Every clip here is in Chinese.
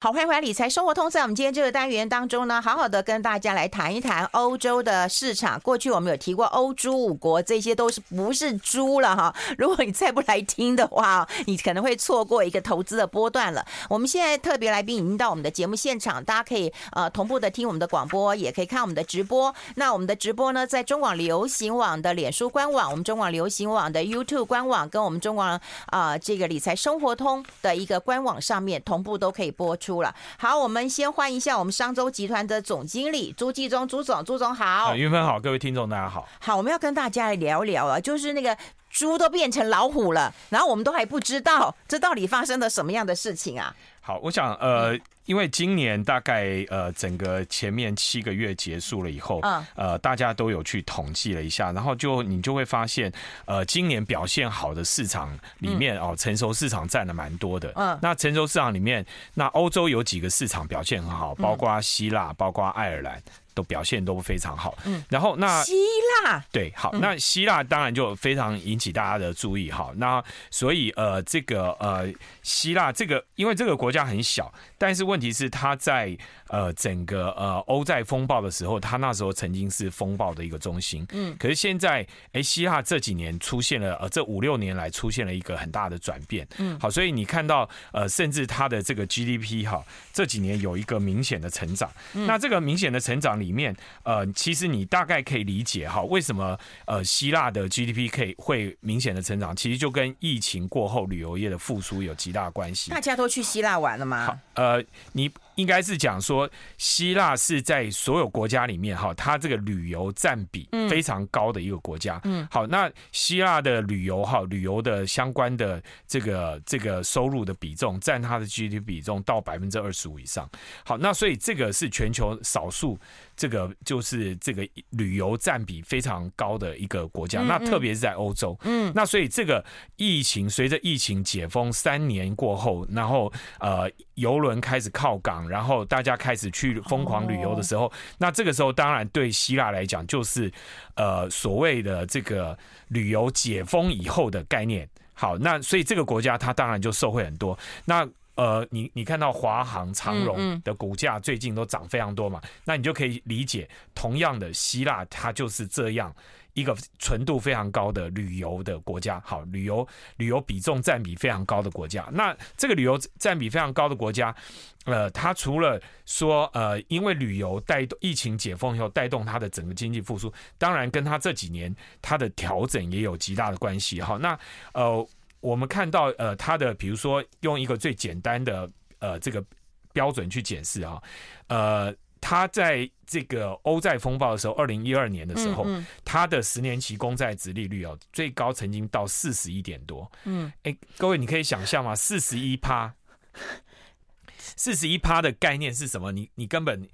好，欢迎回来理财生活通。在我们今天这个单元当中呢，好好的跟大家来谈一谈欧洲的市场。过去我们有提过欧猪五国，这些都是不是猪了哈。如果你再不来听的话，你可能会错过一个投资的波段了。我们现在特别来宾已经到我们的节目现场，大家可以呃同步的听我们的广播，也可以看我们的直播。那我们的直播呢，在中广流行网的脸书官网，我们中广流行网的 YouTube 官网，跟我们中广啊、这个理财生活通的一个官网上面同步都可以播出。出了好，我们先欢迎一下我们商周集团的总经理朱继忠朱总，朱总好，云芬好，各位听众大家好。好，我们要跟大家来聊聊啊，就是那个猪都变成老虎了，然后我们都还不知道这到底发生了什么样的事情啊？好，我想呃。因为今年大概呃整个前面七个月结束了以后，嗯，呃大家都有去统计了一下，然后就你就会发现，呃今年表现好的市场里面哦，成熟市场占了蛮多的，嗯，那成熟市场里面，那欧洲有几个市场表现很好，包括希腊，包括爱尔兰。都表现都非常好，嗯，然后那希腊。对，好，那希腊当然就非常引起大家的注意，哈，那所以呃，这个呃，希腊这个因为这个国家很小，但是问题是他在呃整个呃欧债风暴的时候，他那时候曾经是风暴的一个中心，嗯，可是现在哎，希腊这几年出现了呃这五六年来出现了一个很大的转变，嗯，好，所以你看到呃甚至它的这个 GDP 哈这几年有一个明显的成长，那这个明显的成长里。里面呃，其实你大概可以理解哈，为什么呃希腊的 GDP 可以会明显的成长，其实就跟疫情过后旅游业的复苏有极大关系。大家都去希腊玩了吗？好，呃，你。应该是讲说，希腊是在所有国家里面哈，它这个旅游占比非常高的一个国家。嗯，好，那希腊的旅游哈，旅游的相关的这个这个收入的比重占它的 GDP 比重到百分之二十五以上。好，那所以这个是全球少数这个就是这个旅游占比非常高的一个国家。那特别是在欧洲。嗯，那所以这个疫情随着疫情解封三年过后，然后呃。游轮开始靠港，然后大家开始去疯狂旅游的时候，oh. 那这个时候当然对希腊来讲就是，呃，所谓的这个旅游解封以后的概念。好，那所以这个国家它当然就受惠很多。那呃，你你看到华航、长荣的股价最近都涨非常多嘛？那你就可以理解，同样的希腊它就是这样。一个纯度非常高的旅游的国家，好，旅游旅游比重占比非常高的国家。那这个旅游占比非常高的国家，呃，它除了说呃，因为旅游带动疫情解封以后带动它的整个经济复苏，当然跟它这几年它的调整也有极大的关系。好，那呃，我们看到呃，它的比如说用一个最简单的呃这个标准去检视啊，呃。他在这个欧债风暴的时候，二零一二年的时候，他的十年期公债殖利率哦，最高曾经到四十一点多。嗯，哎，各位你可以想象吗？四十一趴，四十一趴的概念是什么？你你根本。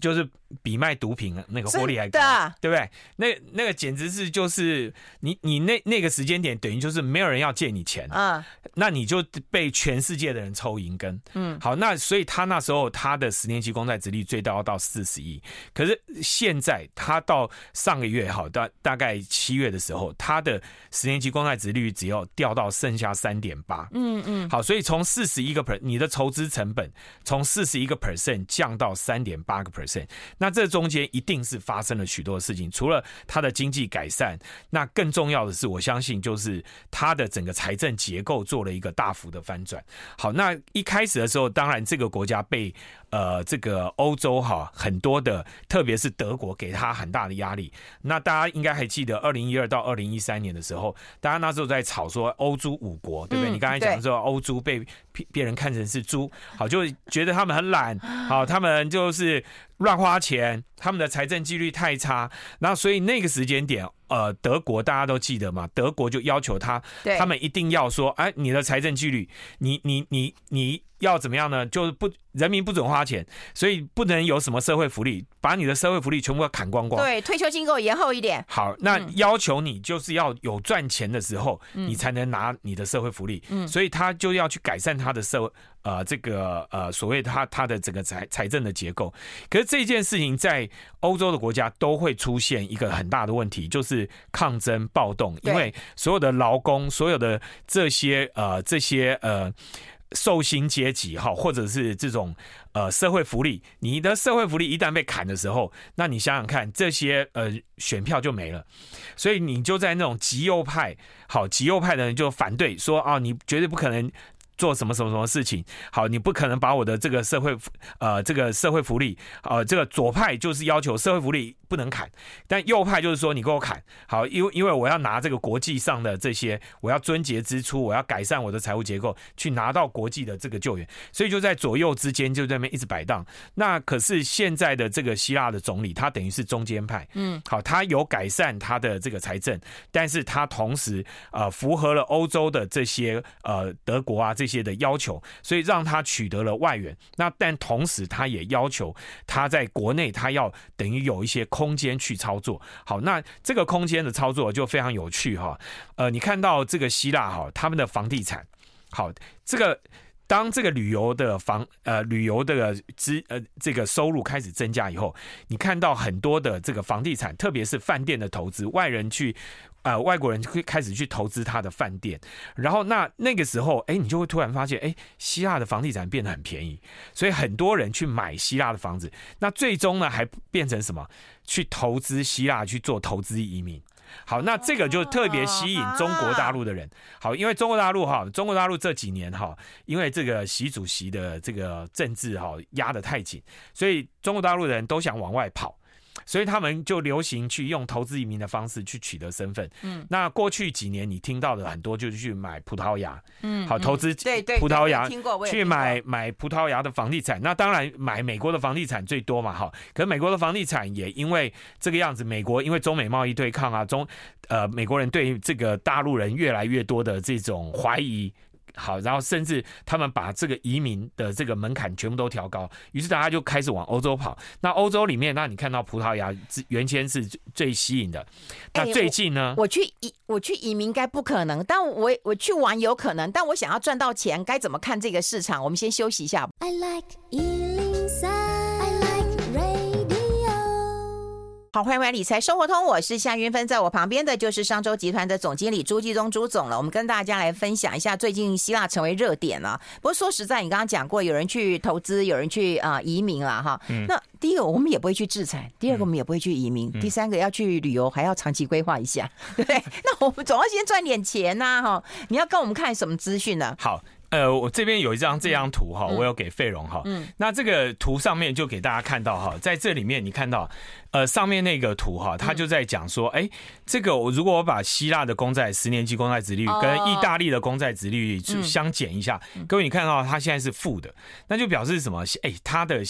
就是比卖毒品那个获利还高，对不对？那那个简直是就是你你那那个时间点，等于就是没有人要借你钱啊，那你就被全世界的人抽银根。嗯，好，那所以他那时候他的十年期公债值率最高到四十亿，可是现在他到上个月好大大概七月的时候，他的十年期公债值率只要掉到剩下三点八。嗯嗯，好，所以从四十一个 percent，你的筹资成本从四十一个 percent 降到三点八个 percent。那这中间一定是发生了许多的事情，除了它的经济改善，那更重要的是，我相信就是它的整个财政结构做了一个大幅的翻转。好，那一开始的时候，当然这个国家被。呃，这个欧洲哈很多的，特别是德国给他很大的压力。那大家应该还记得，二零一二到二零一三年的时候，大家那时候在吵说欧猪五国，对不对？嗯、你刚才讲说欧猪被别人看成是猪，好，就觉得他们很懒，好，他们就是乱花钱，他们的财政纪律太差。那所以那个时间点，呃，德国大家都记得嘛？德国就要求他，他们一定要说，哎，你的财政纪律，你你你你要怎么样呢？就是不。人民不准花钱，所以不能有什么社会福利，把你的社会福利全部要砍光光。对，退休金给我延后一点。好，那要求你就是要有赚钱的时候，嗯、你才能拿你的社会福利。嗯，所以他就要去改善他的社会呃这个呃所谓他他的整个财财政的结构。可是这件事情在欧洲的国家都会出现一个很大的问题，就是抗争暴动，因为所有的劳工，所有的这些呃这些呃。受薪阶级哈，或者是这种呃社会福利，你的社会福利一旦被砍的时候，那你想想看，这些呃选票就没了，所以你就在那种极右派，好极右派的人就反对说啊，你绝对不可能。做什么什么什么事情？好，你不可能把我的这个社会呃这个社会福利呃这个左派就是要求社会福利不能砍，但右派就是说你给我砍。好，因为因为我要拿这个国际上的这些，我要遵节支出，我要改善我的财务结构，去拿到国际的这个救援，所以就在左右之间就在那边一直摆荡。那可是现在的这个希腊的总理，他等于是中间派，嗯，好，他有改善他的这个财政，但是他同时呃符合了欧洲的这些呃德国啊这。些的要求，所以让他取得了外援。那但同时，他也要求他在国内，他要等于有一些空间去操作。好，那这个空间的操作就非常有趣哈。呃，你看到这个希腊哈，他们的房地产，好，这个当这个旅游的房呃旅游的资呃这个收入开始增加以后，你看到很多的这个房地产，特别是饭店的投资，外人去。呃，外国人就会开始去投资他的饭店，然后那那个时候，哎，你就会突然发现，哎，希腊的房地产变得很便宜，所以很多人去买希腊的房子。那最终呢，还变成什么？去投资希腊，去做投资移民。好，那这个就特别吸引中国大陆的人。好，因为中国大陆哈，中国大陆这几年哈，因为这个习主席的这个政治哈压得太紧，所以中国大陆的人都想往外跑。所以他们就流行去用投资移民的方式去取得身份。嗯，那过去几年你听到的很多就是去买葡萄牙，嗯，好投资对对葡萄牙，去买买葡萄牙的房地产。那当然买美国的房地产最多嘛，哈。可是美国的房地产也因为这个样子，美国因为中美贸易对抗啊，中呃美国人对这个大陆人越来越多的这种怀疑。好，然后甚至他们把这个移民的这个门槛全部都调高，于是大家就开始往欧洲跑。那欧洲里面，那你看到葡萄牙原先是最吸引的。那最近呢？我去移，我去移民应该不可能，但我我去玩有可能。但我想要赚到钱，该怎么看这个市场？我们先休息一下。I like 好，欢迎回来理财生活通，我是夏云芬，在我旁边的就是商周集团的总经理朱继宗朱总了。我们跟大家来分享一下，最近希腊成为热点了。不过说实在，你刚刚讲过，有人去投资，有人去啊、呃、移民了哈。嗯、那第一个，我们也不会去制裁；第二个，我们也不会去移民；嗯、第三个，要去旅游还要长期规划一下，对 不对？那我们总要先赚点钱呐、啊，哈！你要跟我们看什么资讯呢？好。呃，我这边有一张这张图哈，我有给费荣哈。嗯，那这个图上面就给大家看到哈，在这里面你看到，呃，上面那个图哈，他就在讲说，哎，这个我如果我把希腊的公债十年期公债殖利率跟意大利的公债殖利率相减一下，各位你看到它现在是负的，那就表示什么？哎，它的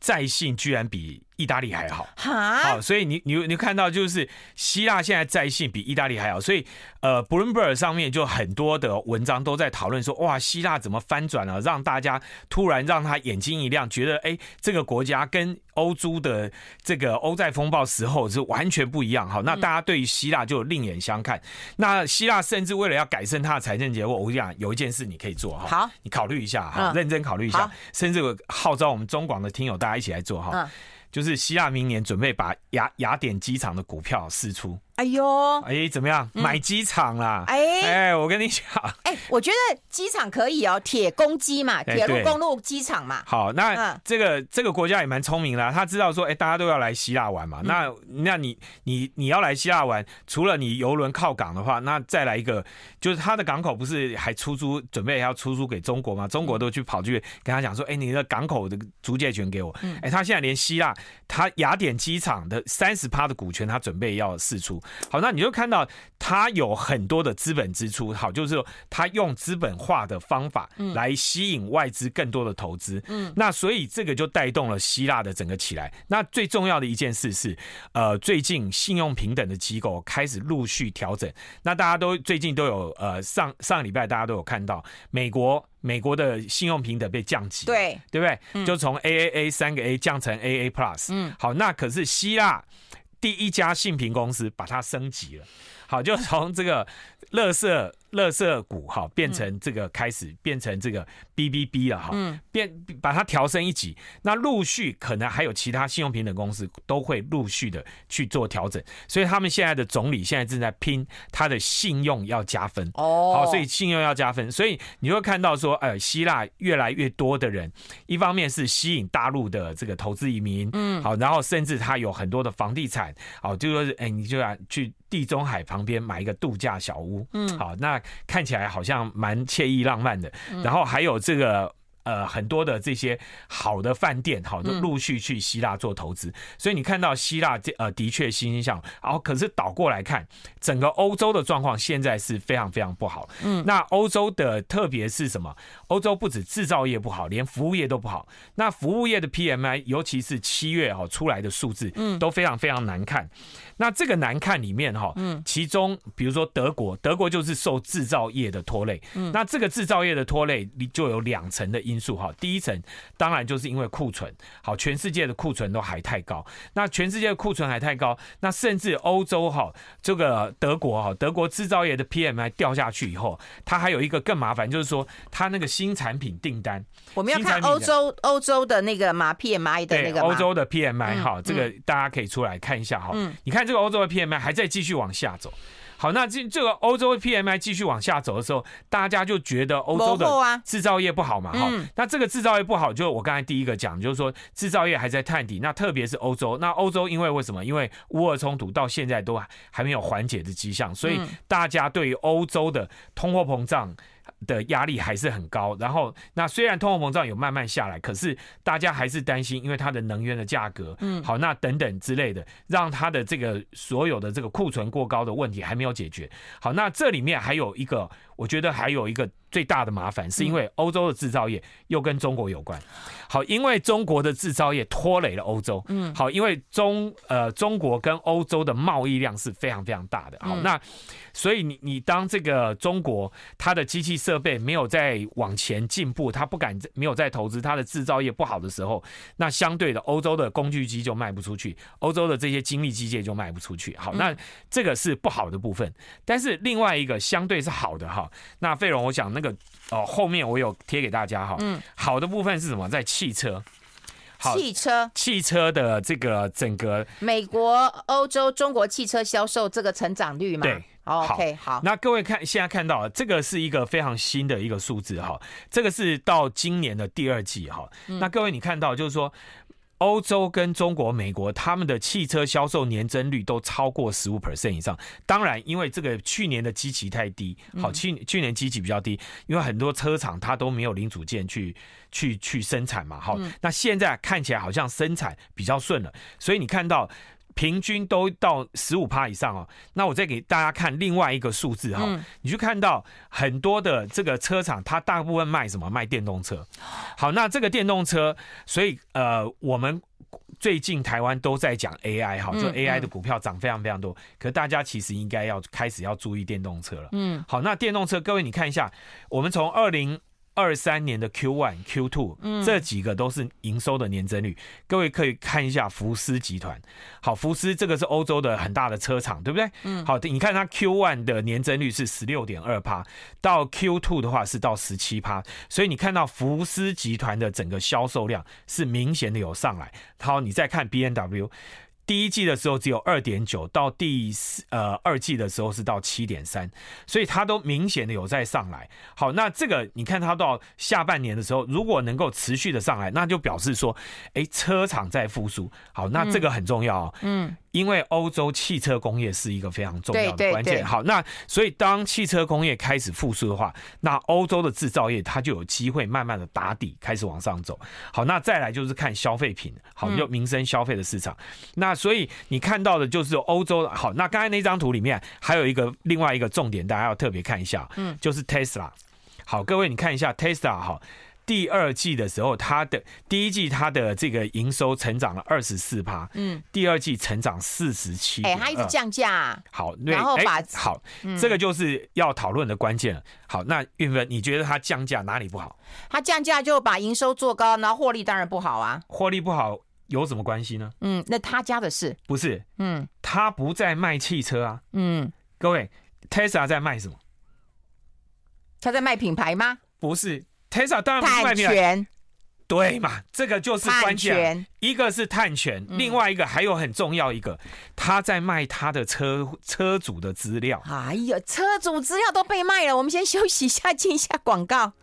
债性居然比意大利还好，好，所以你你你看到就是希腊现在在信比意大利还好，所以呃，Bloomberg 上面就很多的文章都在讨论说，哇，希腊怎么翻转了，让大家突然让他眼睛一亮，觉得哎，这个国家跟欧洲的这个欧债风暴时候是完全不一样，好，那大家对于希腊就另眼相看。那希腊甚至为了要改善它的财政结构，我跟你讲，有一件事你可以做哈，好，你考虑一下哈，认真考虑一下，甚至号召我们中广的听友大家一起来做哈。就是希腊明年准备把雅雅典机场的股票释出。哎呦，哎，怎么样？买机场啦？哎哎，我跟你讲，哎，我觉得机场可以哦，铁公机嘛，铁路公路机场嘛。好，那这个这个国家也蛮聪明啦，他知道说，哎，大家都要来希腊玩嘛。那那你你你要来希腊玩，除了你游轮靠港的话，那再来一个，就是他的港口不是还出租，准备要出租给中国吗？中国都去跑去跟他讲说，哎，你的港口的租借权给我。哎，他现在连希腊，他雅典机场的三十趴的股权，他准备要释出。好，那你就看到他有很多的资本支出，好，就是说他用资本化的方法来吸引外资更多的投资，嗯，那所以这个就带动了希腊的整个起来。那最重要的一件事是，呃，最近信用平等的机构开始陆续调整。那大家都最近都有，呃，上上个礼拜大家都有看到，美国美国的信用平等被降级，对，对不对？就从 AAA 三个 A 降成 AA Plus，嗯，好，那可是希腊。第一家信平公司把它升级了，好，就从这个乐色乐色股哈变成这个开始变成这个 BBB 了哈，变把它调升一级，那陆续可能还有其他信用平等公司都会陆续的去做调整，所以他们现在的总理现在正在拼他的信用要加分哦，好，所以信用要加分，所以你会看到说，呃，希腊越来越多的人，一方面是吸引大陆的这个投资移民，嗯，好，然后甚至他有很多的房地产，好，就说是哎，你就要去。地中海旁边买一个度假小屋，嗯，好，那看起来好像蛮惬意浪漫的。然后还有这个。呃，很多的这些好的饭店，好，都陆续去希腊做投资，所以你看到希腊这呃的确欣欣向荣，然后可是倒过来看，整个欧洲的状况现在是非常非常不好。嗯，那欧洲的特别是什么？欧洲不止制造业不好，连服务业都不好。那服务业的 PMI，尤其是七月哦出来的数字，嗯，都非常非常难看。那这个难看里面哈，嗯，其中比如说德国，德国就是受制造业的拖累。嗯，那这个制造业的拖累，你就有两层的因。素哈，第一层当然就是因为库存，好，全世界的库存都还太高。那全世界的库存还太高，那甚至欧洲哈，这个德国哈，德国制造业的 PMI 掉下去以后，它还有一个更麻烦，就是说它那个新产品订单，我们要看欧洲欧洲的那个嘛 PMI 的那个欧洲的 PMI 哈，这个大家可以出来看一下哈。嗯你看这个欧洲的 PMI 还在继续往下走。好，那这这个欧洲 PMI 继续往下走的时候，大家就觉得欧洲的制造业不好嘛，哈。那这个制造业不好，就我刚才第一个讲，就是说制造业还在探底。那特别是欧洲，那欧洲因为为什么？因为乌俄冲突到现在都还没有缓解的迹象，所以大家对于欧洲的通货膨胀。的压力还是很高，然后那虽然通货膨胀有慢慢下来，可是大家还是担心，因为它的能源的价格，嗯，好，那等等之类的，让它的这个所有的这个库存过高的问题还没有解决。好，那这里面还有一个，我觉得还有一个最大的麻烦，是因为欧洲的制造业又跟中国有关。好，因为中国的制造业拖累了欧洲，嗯，好，因为中呃中国跟欧洲的贸易量是非常非常大的。好，那所以你你当这个中国它的机器设备没有再往前进步，它不敢没有再投资，它的制造业不好的时候，那相对的欧洲的工具机就卖不出去，欧洲的这些精密机械就卖不出去。好，那这个是不好的部分，但是另外一个相对是好的哈。那费荣，我想那个哦后面我有贴给大家哈，嗯，好的部分是什么？在汽车，汽车，汽车的这个整个美国、欧洲、中国汽车销售这个成长率嘛？对，OK，好。那各位看，现在看到这个是一个非常新的一个数字哈，这个是到今年的第二季哈。那各位你看到就是说。欧洲跟中国、美国，他们的汽车销售年增率都超过十五 percent 以上。当然，因为这个去年的基期太低，好，去去年基期比较低，因为很多车厂它都没有零组件去去去生产嘛，好，那现在看起来好像生产比较顺了，所以你看到。平均都到十五趴以上哦，那我再给大家看另外一个数字哈，你去看到很多的这个车厂，它大部分卖什么？卖电动车。好，那这个电动车，所以呃，我们最近台湾都在讲 AI 哈，就 AI 的股票涨非常非常多，可大家其实应该要开始要注意电动车了。嗯，好，那电动车，各位你看一下，我们从二零。二三年的 Q one、Q two，这几个都是营收的年增率。各位可以看一下福斯集团。好，福斯这个是欧洲的很大的车厂，对不对？嗯。好，你看它 Q one 的年增率是十六点二趴，到 Q two 的话是到十七趴。所以你看到福斯集团的整个销售量是明显的有上来。好，你再看 BMW。第一季的时候只有二点九，到第四呃二季的时候是到七点三，所以它都明显的有在上来。好，那这个你看它到下半年的时候，如果能够持续的上来，那就表示说，哎，车厂在复苏。好，那这个很重要哦。嗯。嗯因为欧洲汽车工业是一个非常重要的关键，好，那所以当汽车工业开始复苏的话，那欧洲的制造业它就有机会慢慢的打底，开始往上走。好，那再来就是看消费品，好，就民生消费的市场。那所以你看到的就是欧洲，好，那刚才那张图里面还有一个另外一个重点，大家要特别看一下，嗯，就是 Tesla。好，各位你看一下 Tesla，好。第二季的时候，它的第一季它的这个营收成长了二十四趴，嗯，第二季成长四十七，哎，它一直降价，啊，好，然后把好，这个就是要讨论的关键了。好，那运芬，你觉得它降价哪里不好？它降价就把营收做高，然后获利当然不好啊。获利不好有什么关系呢？嗯，那他家的事不是？嗯，他不在卖汽车啊，嗯。各位，Tesla 在卖什么？他在卖品牌吗？不是，Tesla 当然不是卖品牌。对嘛，这个就是关键。一个是碳权，另外一个还有很重要一个，他在卖他的车车主的资料。哎呀，车主资料都被卖了。我们先休息一下，进一下广告。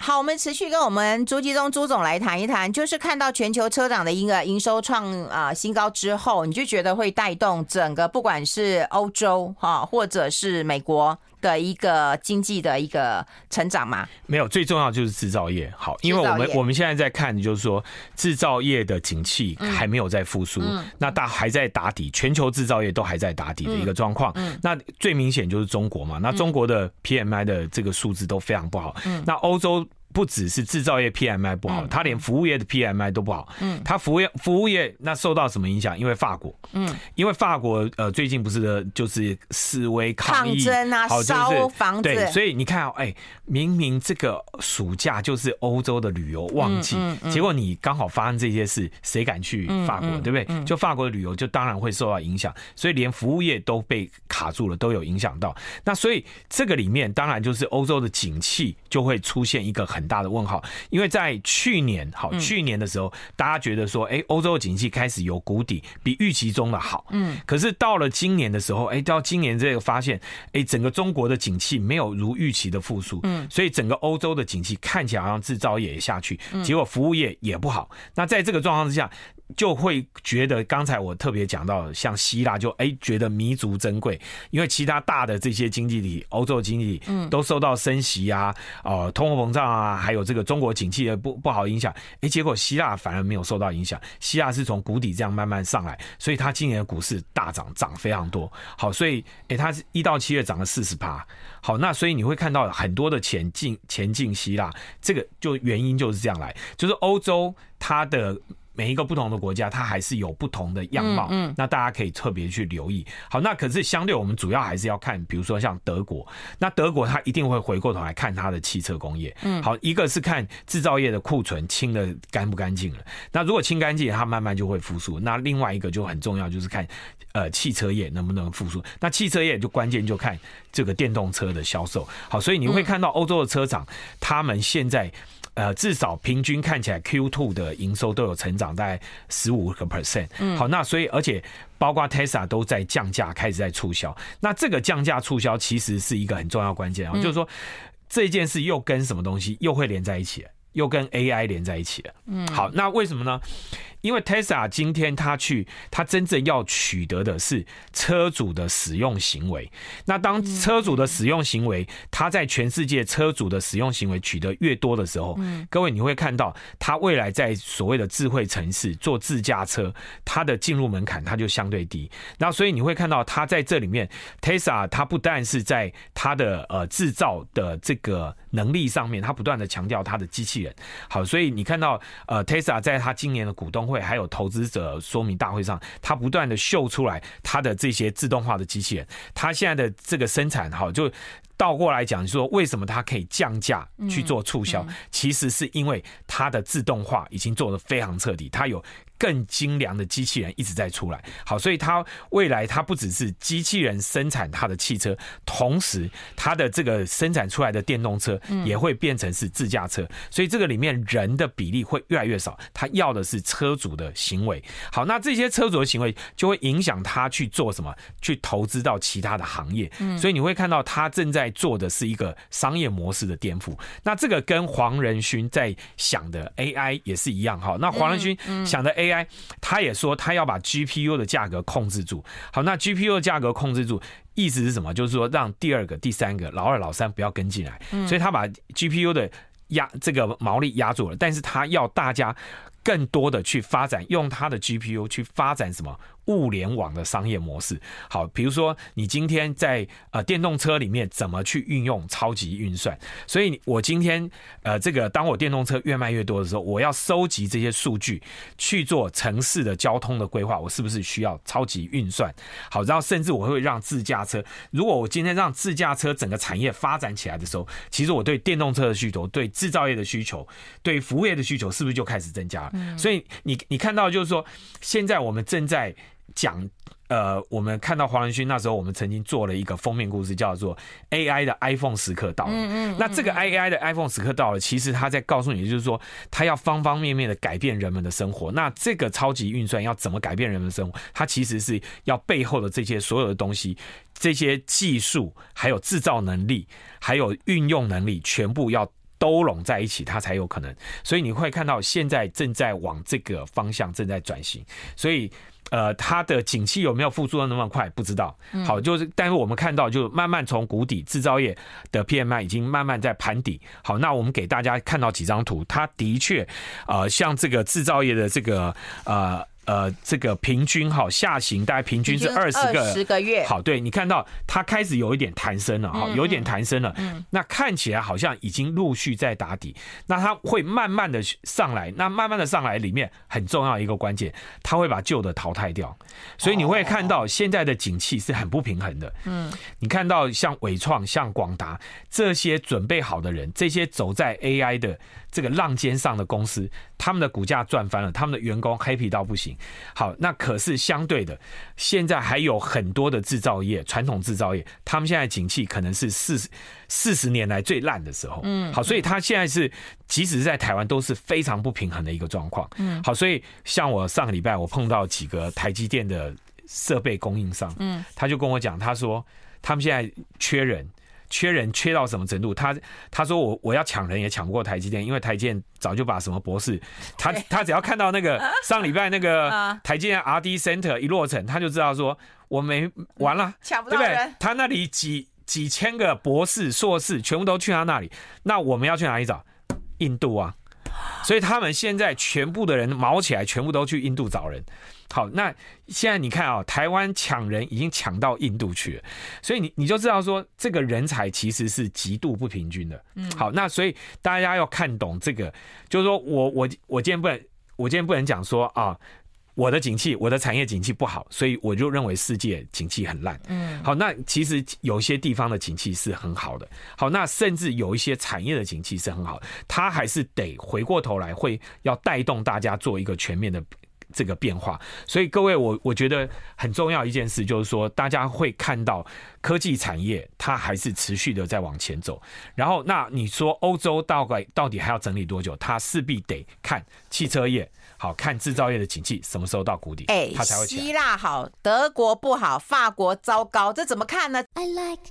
好，我们持续跟我们朱继宗朱总来谈一谈，就是看到全球车长的营营收创啊新高之后，你就觉得会带动整个不管是欧洲哈，或者是美国的一个经济的一个成长吗？没有，最重要就是制造业。好，因为我们我们现在在看，就是说制造业的景气还没有在复苏，嗯、那大还在打底，全球制造业都还在打底的一个状况。那最明显就是中国嘛，那中国的 PMI 的这个数字都非常不好。嗯、那欧洲。不只是制造业 PMI 不好，它连服务业的 PMI 都不好。嗯，它服务业服务业那受到什么影响？因为法国，嗯，因为法国呃最近不是的就是示威抗议抗争啊，烧房子，对，所以你看，哎，明明这个暑假就是欧洲的旅游旺季，结果你刚好发生这些事，谁敢去法国？对不对？就法国的旅游就当然会受到影响，所以连服务业都被卡住了，都有影响到。那所以这个里面当然就是欧洲的景气就会出现一个很。很大的问号，因为在去年，好，去年的时候，大家觉得说，哎，欧洲的景气开始有谷底，比预期中的好。嗯，可是到了今年的时候，哎，到今年这个发现，哎，整个中国的景气没有如预期的复苏。嗯，所以整个欧洲的景气看起来好像制造业也下去，结果服务业也不好。那在这个状况之下，就会觉得刚才我特别讲到，像希腊就哎觉得弥足珍贵，因为其他大的这些经济体，欧洲经济嗯都受到升息啊、呃通货膨胀啊，还有这个中国景气的不不好影响，哎，结果希腊反而没有受到影响，希腊是从谷底这样慢慢上来，所以它今年的股市大涨，涨非常多。好，所以哎，它是一到七月涨了四十趴。好，那所以你会看到很多的钱进钱进希腊，这个就原因就是这样来，就是欧洲它的。每一个不同的国家，它还是有不同的样貌。嗯，那大家可以特别去留意。好，那可是相对我们主要还是要看，比如说像德国，那德国它一定会回过头来看它的汽车工业。嗯，好，一个是看制造业的库存清的干不干净了。那如果清干净，它慢慢就会复苏。那另外一个就很重要，就是看呃汽车业能不能复苏。那汽车业就关键就看这个电动车的销售。好，所以你会看到欧洲的车厂，他们现在。呃，至少平均看起来 Q two 的营收都有成长，大概十五个 percent。嗯，好，那所以而且包括 Tesla 都在降价，开始在促销。那这个降价促销其实是一个很重要关键啊，就是说这件事又跟什么东西又会连在一起，又跟 AI 连在一起了。嗯，好，那为什么呢？因为 Tesla 今天他去，他真正要取得的是车主的使用行为。那当车主的使用行为，他在全世界车主的使用行为取得越多的时候，各位你会看到，他未来在所谓的智慧城市做自驾车，它的进入门槛它就相对低。那所以你会看到，它在这里面，Tesla 它不但是在它的呃制造的这个能力上面，它不断的强调它的机器人。好，所以你看到呃 Tesla 在它今年的股东会还有投资者说明大会上，他不断的秀出来他的这些自动化的机器人，他现在的这个生产哈，就倒过来讲，说为什么他可以降价去做促销，其实是因为他的自动化已经做得非常彻底，他有。更精良的机器人一直在出来，好，所以它未来它不只是机器人生产它的汽车，同时它的这个生产出来的电动车也会变成是自驾车，所以这个里面人的比例会越来越少，他要的是车主的行为。好，那这些车主的行为就会影响他去做什么，去投资到其他的行业。所以你会看到他正在做的是一个商业模式的颠覆。那这个跟黄仁勋在想的 AI 也是一样。哈，那黄仁勋想的 AI。AI，他也说他要把 GPU 的价格控制住。好，那 GPU 的价格控制住，意思是什么？就是说让第二个、第三个、老二、老三不要跟进来。所以他把 GPU 的压这个毛利压住了，但是他要大家更多的去发展，用他的 GPU 去发展什么？物联网的商业模式，好，比如说你今天在呃电动车里面怎么去运用超级运算？所以我今天呃这个当我电动车越卖越多的时候，我要收集这些数据去做城市的交通的规划，我是不是需要超级运算？好，然后甚至我会让自驾车，如果我今天让自驾车整个产业发展起来的时候，其实我对电动车的需求、对制造业的需求、对服务业的需求是不是就开始增加了？所以你你看到就是说，现在我们正在讲。呃，我们看到黄仁勋那时候，我们曾经做了一个封面故事，叫做 AI 的 iPhone 时刻到了。嗯嗯。那这个 AI 的 iPhone 时刻到了，其实他在告诉你，就是说，他要方方面面的改变人们的生活。那这个超级运算要怎么改变人们的生活？它其实是要背后的这些所有的东西，这些技术，还有制造能力，还有运用能力，全部要都拢在一起，它才有可能。所以你会看到，现在正在往这个方向正在转型。所以。呃，它的景气有没有复苏的那么快？不知道。好，就是，但是我们看到，就慢慢从谷底，制造业的 PMI 已经慢慢在盘底。好，那我们给大家看到几张图，它的确，呃，像这个制造业的这个，呃。呃，这个平均哈下行大概平均是二十个十个月。好，对，你看到它开始有一点弹升了哈，有一点弹升了。嗯，那看起来好像已经陆续在打底，那它会慢慢的上来，那慢慢的上来里面很重要一个关键，它会把旧的淘汰掉，所以你会看到现在的景气是很不平衡的。嗯，你看到像伟创、像广达这些准备好的人，这些走在 AI 的。这个浪尖上的公司，他们的股价赚翻了，他们的员工 happy 到不行。好，那可是相对的，现在还有很多的制造业，传统制造业，他们现在景气可能是四四十年来最烂的时候。嗯，好，所以他现在是，即使是在台湾都是非常不平衡的一个状况。嗯，好，所以像我上个礼拜我碰到几个台积电的设备供应商，嗯，他就跟我讲，他说他们现在缺人。缺人缺到什么程度？他他说我我要抢人也抢不过台积电，因为台积电早就把什么博士，他他只要看到那个 上礼拜那个台积电 RD Center 一落成，他就知道说我没完了，抢不到人，对不对？他那里几几千个博士硕士全部都去他那里，那我们要去哪里找？印度啊！所以他们现在全部的人卯起来，全部都去印度找人。好，那现在你看啊，台湾抢人已经抢到印度去了，所以你你就知道说，这个人才其实是极度不平均的。嗯，好，那所以大家要看懂这个，就是说我我我今天不能，我今天不能讲说啊，我的景气，我的产业景气不好，所以我就认为世界景气很烂。嗯，好，那其实有些地方的景气是很好的。好，那甚至有一些产业的景气是很好的，它还是得回过头来会要带动大家做一个全面的。这个变化，所以各位，我我觉得很重要一件事就是说，大家会看到科技产业它还是持续的在往前走。然后，那你说欧洲大概到底还要整理多久？它势必得看汽车业好，看制造业的景气什么时候到谷底，哎，它才会起来。希腊好，德国不好，法国糟糕，这怎么看呢？I like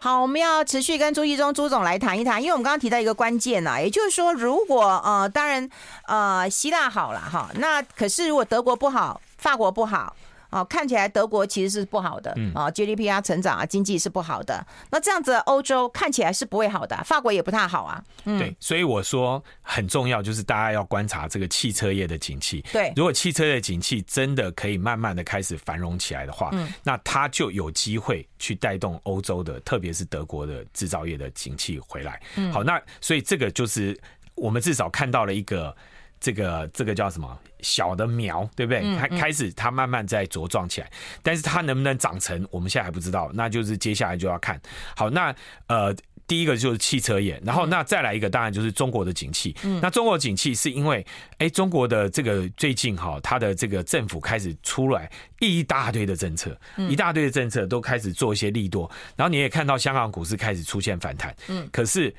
好，我们要持续跟朱一中朱总来谈一谈，因为我们刚刚提到一个关键呐，也就是说，如果呃，当然呃，希腊好了哈，那可是如果德国不好，法国不好。哦，看起来德国其实是不好的，啊，GDP 啊，成长啊，经济是不好的。那这样子，欧洲看起来是不会好的，法国也不太好啊。嗯，对，所以我说很重要，就是大家要观察这个汽车业的景气。对，如果汽车业的景气真的可以慢慢的开始繁荣起来的话，嗯，那它就有机会去带动欧洲的，特别是德国的制造业的景气回来。嗯，好，那所以这个就是我们至少看到了一个。这个这个叫什么小的苗，对不对？开开始它慢慢在茁壮起来，但是它能不能长成，我们现在还不知道。那就是接下来就要看。好，那呃，第一个就是汽车业，然后那再来一个，当然就是中国的景气。那中国的景气是因为，哎，中国的这个最近哈，它的这个政府开始出来一大堆的政策，一大堆的政策都开始做一些利多，然后你也看到香港股市开始出现反弹。嗯，可是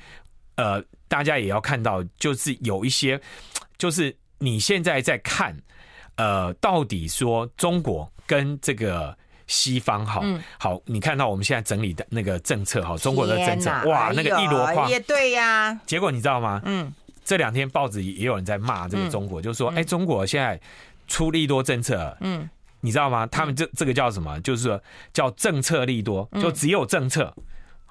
呃，大家也要看到，就是有一些。就是你现在在看，呃，到底说中国跟这个西方哈，好，你看到我们现在整理的那个政策哈，中国的政策，哇，那个一箩筐，也对呀。结果你知道吗？嗯，这两天报纸也有人在骂这个中国，就说，哎，中国现在出利多政策，嗯，你知道吗？他们这这个叫什么？就是说叫政策利多，就只有政策，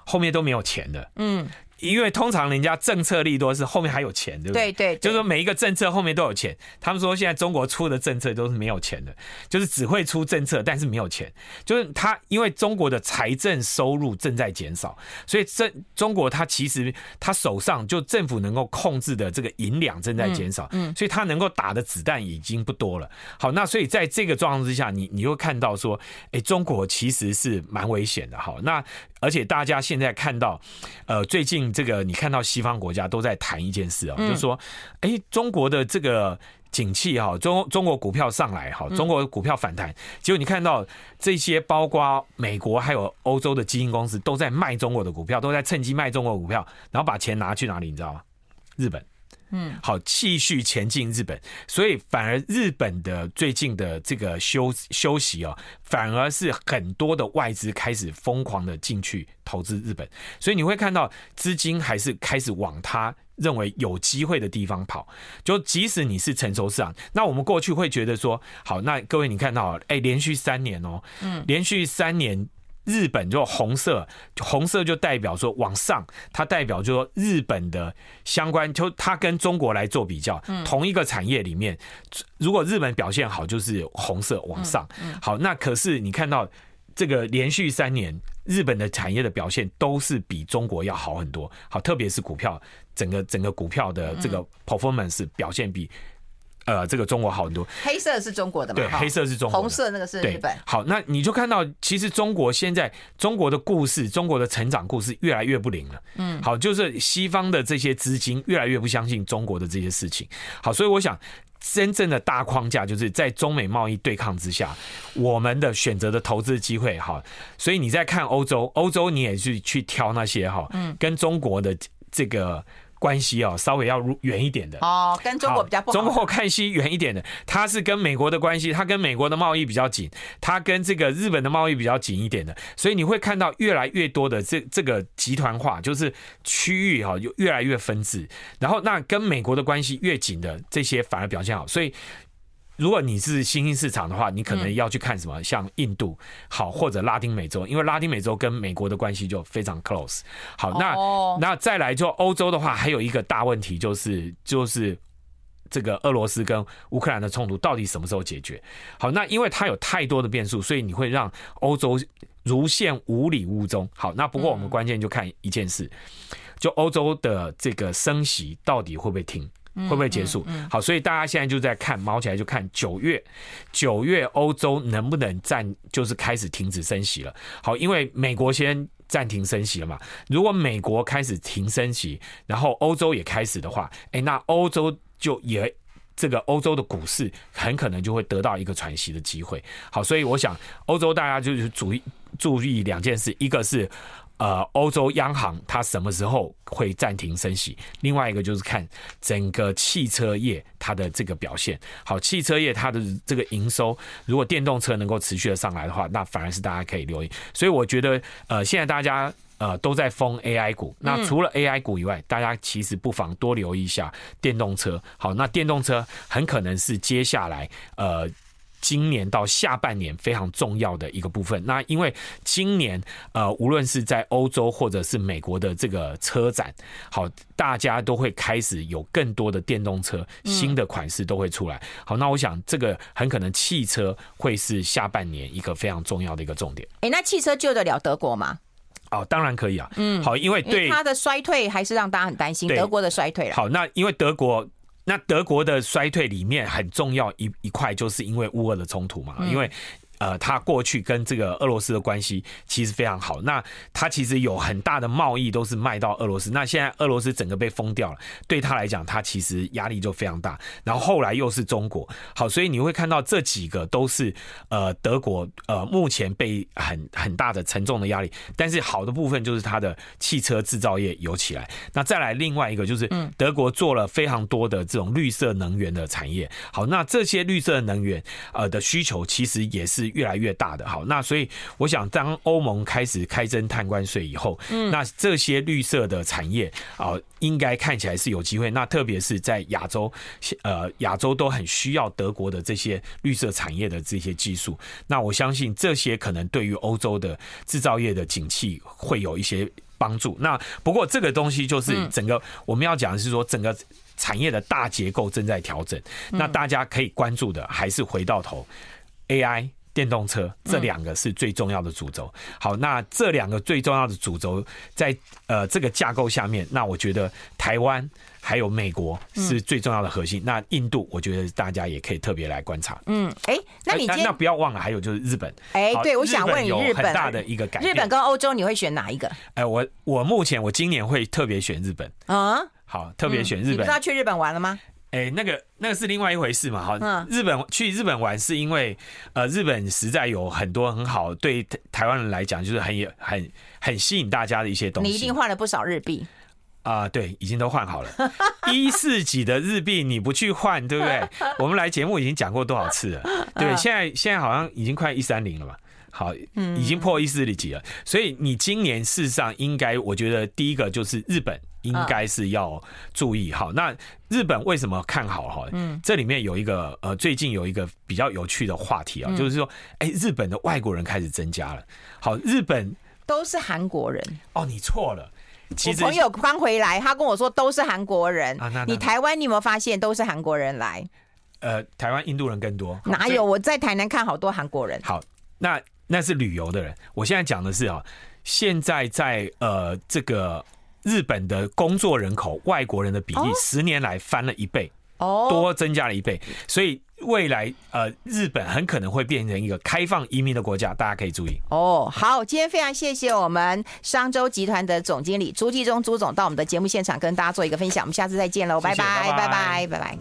后面都没有钱的，嗯。因为通常人家政策利多是后面还有钱，对不对？对对，就是说每一个政策后面都有钱。他们说现在中国出的政策都是没有钱的，就是只会出政策，但是没有钱。就是他因为中国的财政收入正在减少，所以这中国他其实他手上就政府能够控制的这个银两正在减少，嗯，所以他能够打的子弹已经不多了。好，那所以在这个状况之下，你你会看到说，哎，中国其实是蛮危险的。好，那而且大家现在看到，呃，最近这个你看到西方国家都在谈一件事啊，就是说，哎，中国的这个景气哈，中中国股票上来哈，中国股票反弹，结果你看到这些包括美国还有欧洲的基金公司都在卖中国的股票，都在趁机卖中国股票，然后把钱拿去哪里？你知道吗？日本。嗯，好，继续前进日本，所以反而日本的最近的这个休休息哦，反而是很多的外资开始疯狂的进去投资日本，所以你会看到资金还是开始往他认为有机会的地方跑。就即使你是成熟市场，那我们过去会觉得说，好，那各位你看到，哎，连续三年哦，嗯，连续三年。日本就红色，红色就代表说往上，它代表就说日本的相关，就它跟中国来做比较，同一个产业里面，如果日本表现好，就是红色往上。好，那可是你看到这个连续三年，日本的产业的表现都是比中国要好很多。好，特别是股票，整个整个股票的这个 performance 表现比。呃，这个中国好很多。黑色是中国的嘛？对，黑色是中国。红色那个是日本。好，那你就看到，其实中国现在中国的故事，中国的成长故事越来越不灵了。嗯，好，就是西方的这些资金越来越不相信中国的这些事情。好，所以我想，真正的大框架就是在中美贸易对抗之下，我们的选择的投资机会。哈，所以你在看欧洲，欧洲你也去去挑那些哈，嗯，跟中国的这个。关系哦，稍微要远一点的哦，跟中国比较不好。中国看西远一点的，它是跟美国的关系，它跟美国的贸易比较紧，它跟这个日本的贸易比较紧一点的，所以你会看到越来越多的这这个集团化，就是区域哈，就越来越分治。然后那跟美国的关系越紧的这些反而表现好，所以。如果你是新兴市场的话，你可能要去看什么，像印度好，或者拉丁美洲，因为拉丁美洲跟美国的关系就非常 close。好，那那再来就欧洲的话，还有一个大问题就是就是这个俄罗斯跟乌克兰的冲突到底什么时候解决？好，那因为它有太多的变数，所以你会让欧洲如陷无里雾中。好，那不过我们关键就看一件事，就欧洲的这个升息到底会不会停？会不会结束？好，所以大家现在就在看，毛起来就看九月，九月欧洲能不能暂，就是开始停止升息了。好，因为美国先暂停升息了嘛。如果美国开始停升息，然后欧洲也开始的话，哎，那欧洲就也这个欧洲的股市很可能就会得到一个喘息的机会。好，所以我想欧洲大家就是注意注意两件事，一个是。呃，欧洲央行它什么时候会暂停升息？另外一个就是看整个汽车业它的这个表现。好，汽车业它的这个营收，如果电动车能够持续的上来的话，那反而是大家可以留意。所以我觉得，呃，现在大家呃都在封 AI 股。那除了 AI 股以外，大家其实不妨多留意一下电动车。好，那电动车很可能是接下来呃。今年到下半年非常重要的一个部分。那因为今年呃，无论是在欧洲或者是美国的这个车展，好，大家都会开始有更多的电动车新的款式都会出来。好，那我想这个很可能汽车会是下半年一个非常重要的一个重点。哎，那汽车救得了德国吗？哦，当然可以啊。嗯，好，因为对它的衰退还是让大家很担心德国的衰退了。好，那因为德国。那德国的衰退里面很重要一一块，就是因为乌俄的冲突嘛，因为。呃，他过去跟这个俄罗斯的关系其实非常好。那他其实有很大的贸易都是卖到俄罗斯。那现在俄罗斯整个被封掉了，对他来讲，他其实压力就非常大。然后后来又是中国，好，所以你会看到这几个都是呃德国呃目前被很很大的沉重的压力。但是好的部分就是它的汽车制造业有起来。那再来另外一个就是德国做了非常多的这种绿色能源的产业。好，那这些绿色能源呃的需求其实也是。越来越大的。好，那所以我想，当欧盟开始开征碳关税以后，嗯，那这些绿色的产业啊，应该看起来是有机会。那特别是在亚洲，呃，亚洲都很需要德国的这些绿色产业的这些技术。那我相信这些可能对于欧洲的制造业的景气会有一些帮助。那不过这个东西就是整个我们要讲的是说，整个产业的大结构正在调整。那大家可以关注的还是回到头 AI。电动车这两个是最重要的主轴。好，那这两个最重要的主轴在呃这个架构下面，那我觉得台湾还有美国是最重要的核心。那印度，我觉得大家也可以特别来观察。嗯，哎，那你那不要忘了，还有就是日本。哎，对，我想问你，日本很大的一个改变，日本跟欧洲你会选哪一个？哎，我我目前我今年会特别选日本啊。好，特别选日本。你不知道去日本玩了吗？哎、欸，那个那个是另外一回事嘛，哈。日本去日本玩是因为，呃，日本实在有很多很好，对台湾人来讲就是很有很很吸引大家的一些东西。你一定换了不少日币啊、呃？对，已经都换好了。一四几的日币你不去换，对不对？我们来节目已经讲过多少次了？对，现在现在好像已经快一三零了嘛。好，已经破一四零几了。所以你今年事实上应该，我觉得第一个就是日本。应该是要注意好，那日本为什么看好哈？嗯，这里面有一个呃，最近有一个比较有趣的话题啊，就是说，哎，日本的外国人开始增加了。好，日本都是韩国人哦，你错了。其實我朋友刚回来，他跟我说都是韩国人。你台湾你有没有发现都是韩国人来？呃，台湾印度人更多。哪有？我在台南看好多韩国人。好，那那是旅游的人。我现在讲的是啊，现在在呃这个。日本的工作人口，外国人的比例十年来翻了一倍，哦，多增加了一倍，所以未来呃，日本很可能会变成一个开放移民的国家，大家可以注意。哦，好，今天非常谢谢我们商周集团的总经理朱继忠朱总到我们的节目现场跟大家做一个分享，我们下次再见喽，拜拜，拜拜，拜拜。